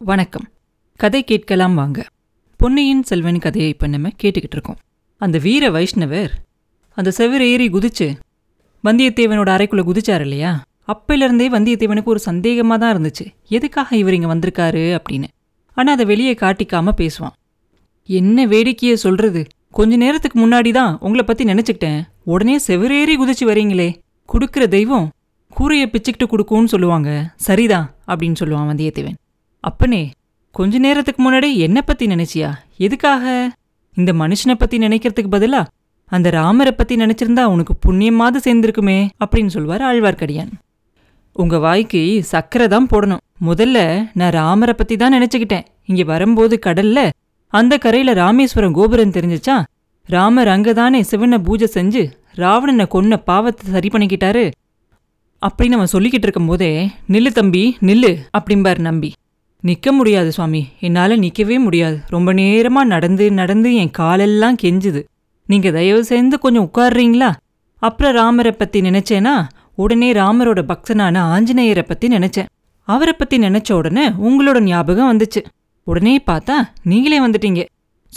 வணக்கம். கதை கேட்கலாம் வாங்க. பொன்னியின் செல்வன் கதையை இப்போ நம்ம கேட்டுக்கிட்டு இருக்கோம். அந்த வீர வைஷ்ணவர் அந்த செவிர ஏறி குதிச்சு வந்தியத்தேவனோட அறைக்குள்ளே குதிச்சார் இல்லையா? அப்பையிலிருந்தே வந்தியத்தேவனுக்கு ஒரு சந்தேகமாக தான் இருந்துச்சு. எதுக்காக இவர் இங்கே வந்திருக்காரு அப்படின்னு. ஆனால் அதை வெளியே காட்டிக்காம பேசுவான். என்ன வேடிக்கையை சொல்றது? கொஞ்ச நேரத்துக்கு முன்னாடி தான் உங்களை பற்றி நினச்சிக்கிட்டேன். உடனே செவிரேறி குதிச்சு வரீங்களே. கொடுக்குற தெய்வம் கூரையை பிச்சுக்கிட்டு கொடுக்கும்னு சொல்லுவாங்க. சரிதான் அப்படின்னு சொல்லுவான் வந்தியத்தேவன். அப்பனே கொஞ்ச நேரத்துக்கு முன்னாடி என்ன பத்தி நினைச்சியா? எதுக்காக? இந்த மனுஷனை பத்தி நினைக்கிறதுக்கு பதிலா அந்த ராமரை பத்தி நினைச்சிருந்தா உனக்கு புண்ணியமாவது சேர்ந்திருக்குமே அப்படின்னு சொல்வார் ஆழ்வார்க்கடியான். உங்க வாய்க்கு சக்கரை தான் போடணும். முதல்ல நான் ராமரை பத்தி தான் நினைச்சுக்கிட்டேன். இங்க வரும்போது கடல்ல அந்த கரையில ராமேஸ்வரம் கோபுரம் தெரிஞ்சுச்சா ராமர் அங்கதானே சிவனை பூஜை செஞ்சு ராவணனை கொன்ன பாவத்தை சரி பண்ணிக்கிட்டாரு. அப்படின்னு அவன் சொல்லிக்கிட்டு இருக்கும்போதே நில்லு தம்பி நில்லு அப்படிம்பார் நம்பி. நிக்க முடியாது சுவாமி. என்னால நிக்கவே முடியாது. ரொம்ப நேரமா நடந்து நடந்து என் காலெல்லாம் கெஞ்சுது. நீங்க தயவு செய்து கொஞ்சம் உட்கார்றீங்களா? அப்புறம் ராமரை பத்தி நினைச்சேனா? உடனே ராமரோட பக்தனான ஆஞ்சநேயரை பத்தி நினைச்சேன். அவரை பத்தி நினைச்ச உடனே உங்களோட ஞாபகம் வந்துச்சு. உடனே பார்த்தா நீங்களே வந்துட்டீங்க.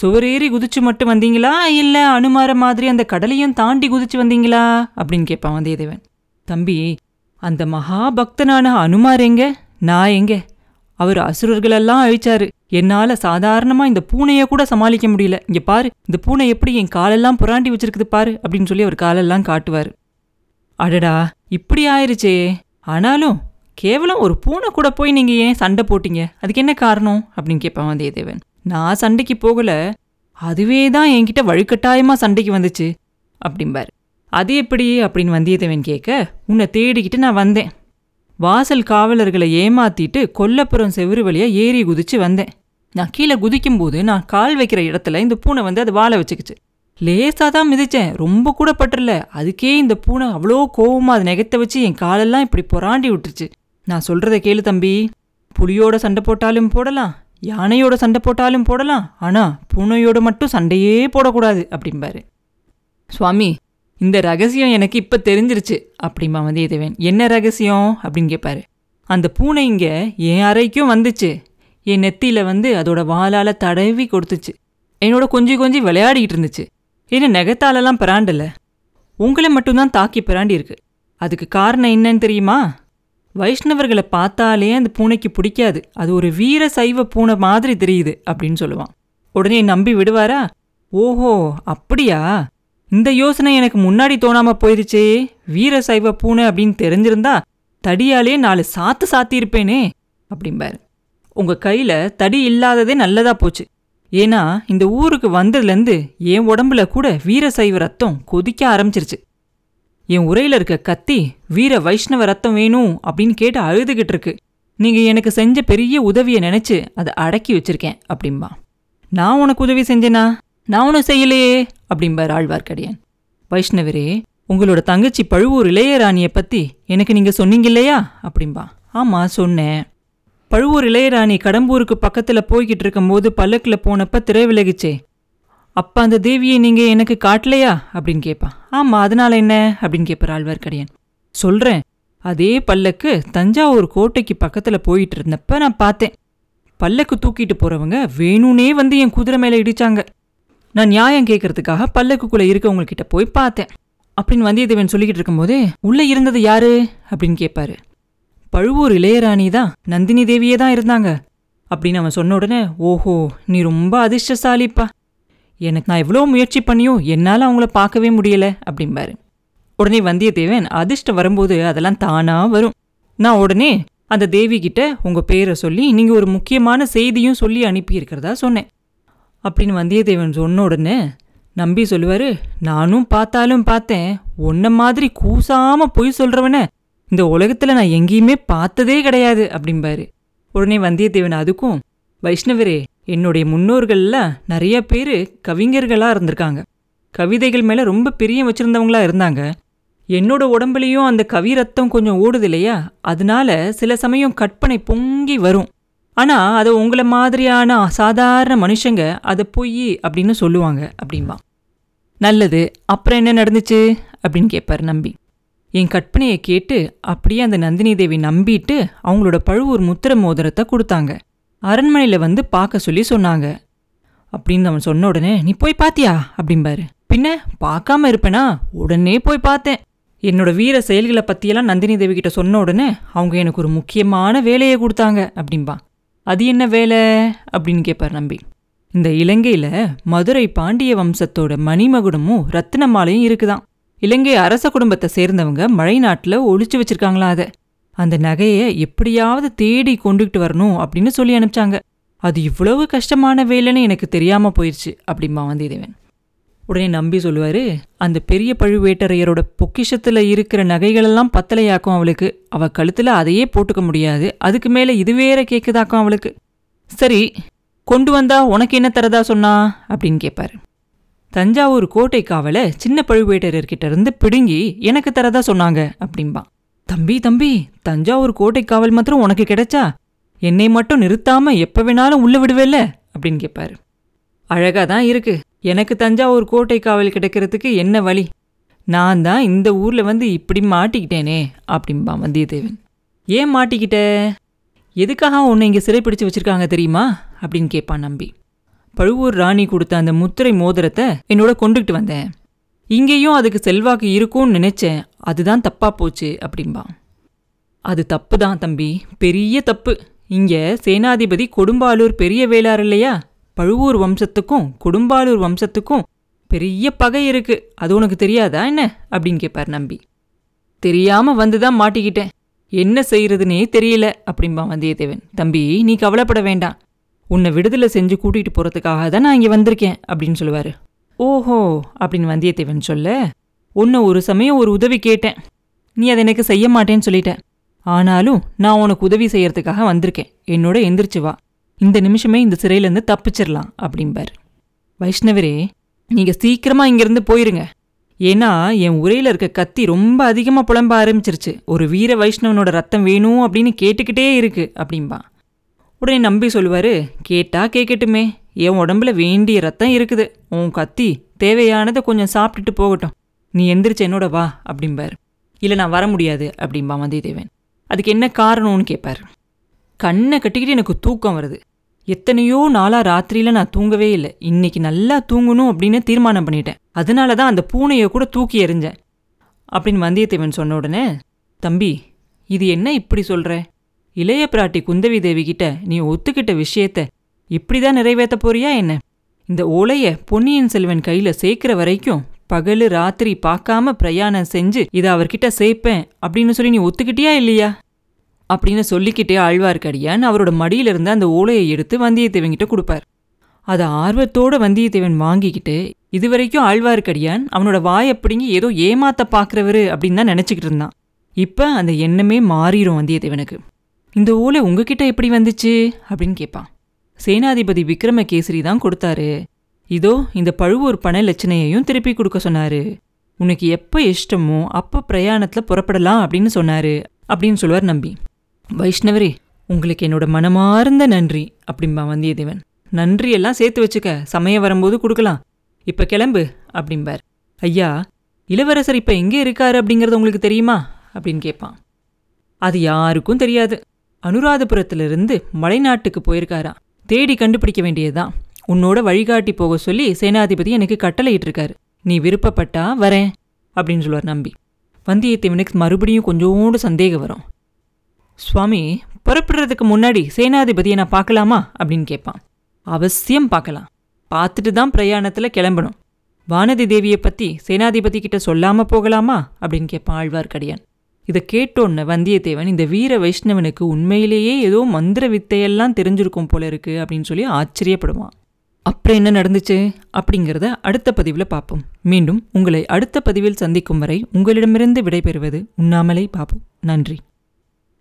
சுவரேறி குதிச்சு மட்டும் வந்தீங்களா? இல்லை அனுமார மாதிரி அந்த கடலையும் தாண்டி குதிச்சு வந்தீங்களா? அப்படின்னு கேட்பான் வந்தியத்தேவன். தம்பி அந்த மகாபக்தனான அனுமார் எங்க? நான் எங்கே? அவர் அசுரர்களெல்லாம் அழிச்சாரு. என்னால சாதாரணமா இந்த பூனைய கூட சமாளிக்க முடியல. இங்க பாரு இந்த பூனை எப்படி என் காலெல்லாம் புராண்டி வச்சிருக்குது பாரு அப்படின்னு சொல்லி அவர் காலெல்லாம் காட்டுவார். அடடா இப்படி ஆயிருச்சே. ஆனாலும் கேவலம் ஒரு பூனை கூட போய் நீங்க ஏன் சண்டை போட்டீங்க? அதுக்கு என்ன காரணம்? அப்படின்னு கேட்பான் வந்தியத்தேவன். நான் சண்டைக்கு போகல. அதுவே தான் என்கிட்ட வழுக்கட்டாயமா சண்டைக்கு வந்துச்சு அப்படிம்பார். அது எப்படி? அப்படின்னு வந்தியத்தேவன் கேட்க உன்னை தேடிக்கிட்டு நான் வந்தேன். வாசல் காவலர்களை ஏமாத்திட்டு கொல்லப்புறம் செவுரு வழியாக ஏறி குதிச்சு வந்தேன். நான் கீழே குதிக்கும்போது நான் கால் வைக்கிற இடத்துல இந்த பூனை வந்து அது வாழை வச்சுக்கிச்சு. லேசாக தான் மிதிச்சேன். ரொம்ப கூட பட்டுறல அதுக்கே இந்த பூனை அவ்வளோ கோவமாக அதை நெகத்த வச்சு என் காலெல்லாம் இப்படி பொறாண்டி விட்டுருச்சு. நான் சொல்கிறத கேளு தம்பி. புலியோட சண்டை போட்டாலும் போடலாம். யானையோட சண்டை போட்டாலும் போடலாம். ஆனால் பூனையோட மட்டும் சண்டையே போடக்கூடாது அப்படிம்பாரு. சுவாமி இந்த ரகசியம் எனக்கு இப்போ தெரிஞ்சிருச்சு. அப்படிமா வந்தியத்தேவன் என்ன ரகசியம்? அப்படின்னு கேட்பாரு அந்த பூனை இங்கே என் அறைக்கும் வந்துச்சு. என் நெத்தியில வந்து அதோட வாளால் தடவி கொடுத்துச்சு. என்னோட கொஞ்சம் கொஞ்சி விளையாடிக்கிட்டு இருந்துச்சு. என்ன நெகத்தாலெல்லாம் பிராண்டல? உங்களை மட்டும்தான் தாக்கி பிராண்டி இருக்கு. அதுக்கு காரணம் என்னன்னு தெரியுமா? வைஷ்ணவர்களை பார்த்தாலே அந்த பூனைக்கு பிடிக்காது. அது ஒரு வீர சைவ பூனை மாதிரி தெரியுது அப்படின்னு சொல்லுவான். உடனே நம்பி விடுவாரா? ஓஹோ அப்படியா? இந்த யோசனை எனக்கு முன்னாடி தோணாம போயிருச்சே. வீர சைவ பூனை அப்படின்னு தெரிஞ்சிருந்தா தடியாலே நாலு சாத்து சாத்தியிருப்பேனே அப்படிம்பாரு. உங்க கையில தடி இல்லாததே நல்லதா போச்சு. ஏன்னா இந்த ஊருக்கு வந்ததுலேருந்து என் உடம்புல கூட வீர சைவ ரத்தம் கொதிக்க ஆரம்பிச்சிருச்சு. என் உரையில இருக்க கத்தி வீர வைஷ்ணவ ரத்தம் வேணும் அப்படின்னு கேட்டு அழுதுகிட்டு இருக்கு. நீங்க எனக்கு செஞ்ச பெரிய உதவியை நினைச்சு அதை அடக்கி வச்சிருக்கேன் அப்படிம்பா. நான் உனக்கு உதவி செஞ்சேனா? நான் ஒன்றும் செய்யலையே அப்படிம்பார் ஆழ்வார்க்கடியான். வைஷ்ணவரே உங்களோட தங்கச்சி பழுவூர் இளையராணியை பற்றி எனக்கு நீங்கள் சொன்னீங்க இல்லையா அப்படிம்பா. ஆமாம் சொன்னேன். பழுவூர் இளையராணி கடம்பூருக்கு பக்கத்தில் போய்கிட்டு இருக்கும்போது பல்லக்கில் போனப்போ திரை விலகிச்சே. அப்போ அந்த தேவியை நீங்கள் எனக்கு காட்டலையா? அப்படின்னு கேட்பான் ஆமாம் அதனால் என்ன? அப்படின்னு கேட்பார் ஆழ்வார்க்கடியான். சொல்கிறேன் அதே பல்லக்கு தஞ்சாவூர் கோட்டைக்கு பக்கத்தில் போயிட்டு இருந்தப்ப நான் பார்த்தேன். பல்லக்கு தூக்கிட்டு போகிறவங்க வேணும்னே வந்து என் குதிரை மேலே இடித்தாங்க நான் நியாயம் கேட்கறதுக்காக பல்லக்குக்குள்ளே இருக்கவங்கக்கிட்ட போய் பார்த்தேன். அப்படின்னு வந்தியத்தேவன் சொல்லிக்கிட்டு இருக்கும்போதே உள்ளே இருந்தது யாரு? அப்படின்னு கேட்பாரு. பழுவூர் இளையராணி தான் நந்தினி தேவியே தான் இருந்தாங்க. அப்படின்னு அவன் சொன்ன உடனே ஓஹோ நீ ரொம்ப அதிர்ஷ்டசாலிப்பா. எனக்கு நான் எவ்வளோ முயற்சி பண்ணியும் என்னால் அவங்கள பார்க்கவே முடியல அப்படிம்பாரு. உடனே வந்தியத்தேவன் அதிர்ஷ்டம் வரும்போது அதெல்லாம் தானாக வரும். நான் உடனே அந்த தேவி கிட்ட உங்கள் பேரை சொல்லி நீங்கள் ஒரு முக்கியமான செய்தியும் சொல்லி அனுப்பியிருக்கிறதா சொன்னேன். அப்படின்னு வந்தியத்தேவன் சொன்ன உடனே நம்பி சொல்லுவாரு நானும் பார்த்தாலும் பார்த்தேன். உன்ன மாதிரி கூசாம பொய் சொல்றவனே இந்த உலகத்துல நான் எங்கேயுமே பார்த்ததே கிடையாது அப்படிம்பாரு. உடனே வந்தியத்தேவன் அதுக்கும் வைஷ்ணவரே என்னுடைய முன்னோர்கள்ல நிறைய பேர் கவிஞர்களா இருந்திருக்காங்க. கவிதைகள் மேல ரொம்ப பிரியம் வச்சிருந்தவங்களா இருந்தாங்க. என்னோட உடம்புலயும் அந்த கவி ரத்தம் கொஞ்சம் ஓடுது இல்லையா? அதனால சில சமயம் கற்பனை பொங்கி வரும். ஆனால் அதை உங்களை மாதிரியான சாதாரண மனுஷங்க அதை பொய் அப்படின்னு சொல்லுவாங்க அப்படின்பா நல்லது அப்புறம் என்ன நடந்துச்சு? அப்படின்னு கேட்பார் நம்பி. என் கற்பனையை கேட்டு அப்படியே அந்த நந்தினி தேவி நம்பிட்டு அவங்களோட பழுவூர் முத்திர மோதிரத்தை கொடுத்தாங்க. அரண்மனையில் வந்து பார்க்க சொல்லி சொன்னாங்க. அப்படின்னு அவன் சொன்ன உடனே நீ போய் பாத்தியா? அப்படிம்பாரு. பின்ன பார்க்காம இருப்பேனா? உடனே போய் பார்த்தேன். என்னோட வீர செயல்களை பற்றியெல்லாம் நந்தினி தேவி கிட்ட சொன்ன உடனே அவங்க எனக்கு ஒரு முக்கியமான வேலையை கொடுத்தாங்க அப்படின்பா அது என்ன வேலை? அப்படின்னு கேட்பார் நம்பி. இந்த இலங்கையில் மதுரை பாண்டிய வம்சத்தோட மணிமகுடமும் ரத்தின மாலையும் இருக்குதாம் இலங்கை அரச குடும்பத்தை சேர்ந்தவங்க மழை நாட்டில் ஒழிச்சு வச்சிருக்காங்களா அதை. அந்த நகையை எப்படியாவது தேடி கொண்டுகிட்டு வரணும் அப்படின்னு சொல்லி அனுப்பிச்சாங்க. அது இவ்வளவு கஷ்டமான வேலைன்னு எனக்கு தெரியாமல் போயிடுச்சு அப்படிம்பா வந்தியத்தேவன். உடனே நம்பி சொல்லுவார் அந்த பெரிய பழுவேட்டரையரோட பொக்கிஷத்தில் இருக்கிற நகைகளெல்லாம் பத்தலையாக்கும் அவளுக்கு. அவள் கழுத்தில் அதையே போட்டுக்க முடியாது. அதுக்கு மேலே இது வேற கேட்குதாக்கும் அவளுக்கு. சரி கொண்டு வந்தா உனக்கு என்ன தரதா சொன்னா? அப்படின்னு கேட்பாரு தஞ்சாவூர் கோட்டை காவலை சின்ன பழுவேட்டரர்கிட்ட இருந்து பிடுங்கி எனக்கு தரதா சொன்னாங்க அப்படின்பா தம்பி தம்பி தஞ்சாவூர் கோட்டை காவல் மாத்திரம் உனக்கு கிடைச்சா? என்னை மட்டும் நிறுத்தாம எப்ப வேணாலும் உள்ள விடுவேல்ல? அப்படின்னு கேட்பாரு அழகா தான் இருக்கு. எனக்கு தஞ்சாவூர் கோட்டை காவல் கிடைக்கிறதுக்கு என்ன வழி? நான் தான் இந்த ஊரில் வந்து இப்படி மாட்டிக்கிட்டேனே அப்படிம்பா வந்தியத்தேவன். ஏன் மாட்டிக்கிட்ட? எதுக்காக உன்னை இங்கே சிறைப்பிடிச்சு வச்சுருக்காங்க தெரியுமா? அப்படின்னு கேட்பான் நம்பி. பழுவூர் ராணி கொடுத்த அந்த முத்திரை மோதிரத்தை என்னோட கொண்டுகிட்டு வந்தேன். இங்கேயும் அதுக்கு செல்வாக்கு இருக்கும்னு நினைச்சேன். அதுதான் தப்பாக போச்சு அப்படின்பா அது தப்பு தான் தம்பி. பெரிய தப்பு. இங்கே சேனாதிபதி கொடும்பாலூர் பெரிய வேளார் இல்லையா? பழுவூர் வம்சத்துக்கும் கொடும்பாலூர் வம்சத்துக்கும் பெரிய பகை இருக்கு. அது உனக்கு தெரியாதா என்ன? அப்படின்னு கேட்பார் நம்பி. தெரியாம வந்துதான் மாட்டிக்கிட்டேன். என்ன செய்யறதுனே தெரியல அப்படிம்பா வந்தியத்தேவன். தம்பி நீ கவலைப்பட வேண்டாம். உன்னை விடுதலை செஞ்சு கூட்டிகிட்டு போறதுக்காக தான் நான் இங்கே வந்திருக்கேன் அப்படின்னு சொல்லுவார். ஓஹோ அப்படின்னு வந்தியத்தேவன் சொல்ல உன்னை ஒரு சமயம் ஒரு உதவி கேட்டேன். நீ அதை எனக்கு செய்ய மாட்டேன்னு சொல்லிட்ட. ஆனாலும் நான் உனக்கு உதவி செய்யறதுக்காக வந்திருக்கேன். என்னோட எந்திரிச்சு வா. இந்த நிமிஷமே இந்த சிறையிலேருந்து தப்பிச்சிடலாம் அப்படிம்பார். வைஷ்ணவரே நீங்கள் சீக்கிரமாக இங்கேருந்து போயிருங்க. ஏன்னா என் உரையில் இருக்க கத்தி ரொம்ப அதிகமாக புலம்ப ஆரம்பிச்சிருச்சு. ஒரு வீர வைஷ்ணவனோட ரத்தம் வேணும் அப்படின்னு கேட்டுக்கிட்டே இருக்கு அப்படின்பா உடனே நம்பி சொல்லுவார் கேட்டால் கேட்கட்டுமே என் உடம்புல வேண்டிய ரத்தம் இருக்குது. உன் கத்தி தேவையானதை கொஞ்சம் சாப்பிட்டுட்டு போகட்டும். நீ எந்திரிச்சு என்னோட வா அப்படிம்பார். இல்லை நான் வர முடியாது அப்படிம்பா வந்தியத்தேவன். அதுக்கு என்ன காரணம்னு கேட்பார் கண்ணை கட்டிக்கிட்டு எனக்கு தூக்கம் வருது. எத்தனையோ நாளாக ராத்திரியில் நான் தூங்கவே இல்லை. இன்னைக்கு நல்லா தூங்கணும் அப்படின்னு தீர்மானம் பண்ணிட்டேன். அதனால தான் அந்த பூனையை கூட தூக்கி எறிஞ்சேன். அப்படின்னு வந்தியத்தேவன் சொன்ன உடனே தம்பி இது என்ன இப்படி சொல்கிற இளைய பிராட்டி குந்தவி தேவி கிட்ட நீ ஒத்துக்கிட்ட விஷயத்த இப்படிதான் நிறைவேற்ற போறியா என்ன? இந்த ஓலையை பொன்னியின் செல்வன் கையில் சேர்க்கிற வரைக்கும் பகலு ராத்திரி பார்க்காம பிரயாணம் செஞ்சு இதை அவர்கிட்ட சேர்ப்பேன் அப்படின்னு சொல்லி நீ ஒத்துக்கிட்டியா இல்லையா? அப்படின்னு சொல்லிக்கிட்டே ஆழ்வார்க்கடியான் அவரோட மடியிலிருந்து அந்த ஓலையை எடுத்து வந்தியத்தேவன்கிட்ட கொடுப்பார். அதை ஆர்வத்தோட வந்தியத்தேவன் வாங்கிக்கிட்டு இதுவரைக்கும் ஆழ்வார்க்கடியான் அவனோட வாய் பிடுங்கி ஏதோ ஏமாத்த பார்க்குறவர் அப்படின்னு தான் நினச்சிக்கிட்டு இருந்தான். இப்போ அந்த எண்ணமே மாறிடும் வந்தியத்தேவனுக்கு. இந்த ஓலை உங்ககிட்ட எப்படி வந்துச்சு? அப்படின்னு கேட்பான். சேனாதிபதி விக்ரமகேசரி தான் கொடுத்தாரு. இதோ இந்த பழுவூர் பண லட்சணையையும் திருப்பி கொடுக்க சொன்னாரு. உனக்கு எப்போ இஷ்டமோ அப்போ பிரயாணத்தில் புறப்படலாம் அப்படின்னு சொன்னாரு அப்படின்னு சொல்லுவார் நம்பி. வைஷ்ணவரே உங்களுக்கு என்னோட மனமார்ந்த நன்றி அப்படிம்பா வந்தியத்தேவன். நன்றியெல்லாம் சேர்த்து வச்சுக்க சமயம் வரும்போது கொடுக்கலாம். இப்போ கிளம்பு அப்படிம்பார். ஐயா இளவரசர் இப்போ எங்கே இருக்காரு அப்படிங்கிறது உங்களுக்கு தெரியுமா? அப்படின்னு கேட்பான். அது யாருக்கும் தெரியாது. அனுராதபுரத்திலிருந்து மலைநாட்டுக்கு போயிருக்காரா தேடி கண்டுபிடிக்க வேண்டியதுதான். உன்னோட வழிகாட்டி போக சொல்லி சேனாதிபதி எனக்கு கட்டளையிட்டிருக்காரு. நீ விருப்பப்பட்டா வரேன் அப்படின்னு சொல்லுவார் நம்பி. வந்தியத்தேவனுக்கு மறுபடியும் கொஞ்சோண்டு சந்தேகம் வரும். சுவாமி புறப்படுறதுக்கு முன்னாடி சேனாதிபதியை நான் பார்க்கலாமா? அப்படின்னு கேட்பான். அவசியம் பார்க்கலாம். பார்த்துட்டு தான் பிரயாணத்தில் கிளம்பணும். வானதி தேவியை பற்றி சேனாதிபதி கிட்ட சொல்லாமல் போகலாமா? அப்படின்னு கேட்பான் ஆழ்வார்க்கடியான். இதை கேட்டோன்ன வந்தியத்தேவன் இந்த வீர வைஷ்ணவனுக்கு உண்மையிலேயே ஏதோ மந்திர வித்தையெல்லாம் தெரிஞ்சிருக்கும் போல இருக்கு அப்படின்னு சொல்லி ஆச்சரியப்படுவான். அப்புறம் என்ன நடந்துச்சு? அப்படிங்கிறத அடுத்த பதிவில் பார்ப்போம். மீண்டும் உங்களை அடுத்த பதிவில் சந்திக்கும் வரை உங்களிடமிருந்து விடைபெறுவது உண்ணாமலே பார்ப்போம் நன்றி.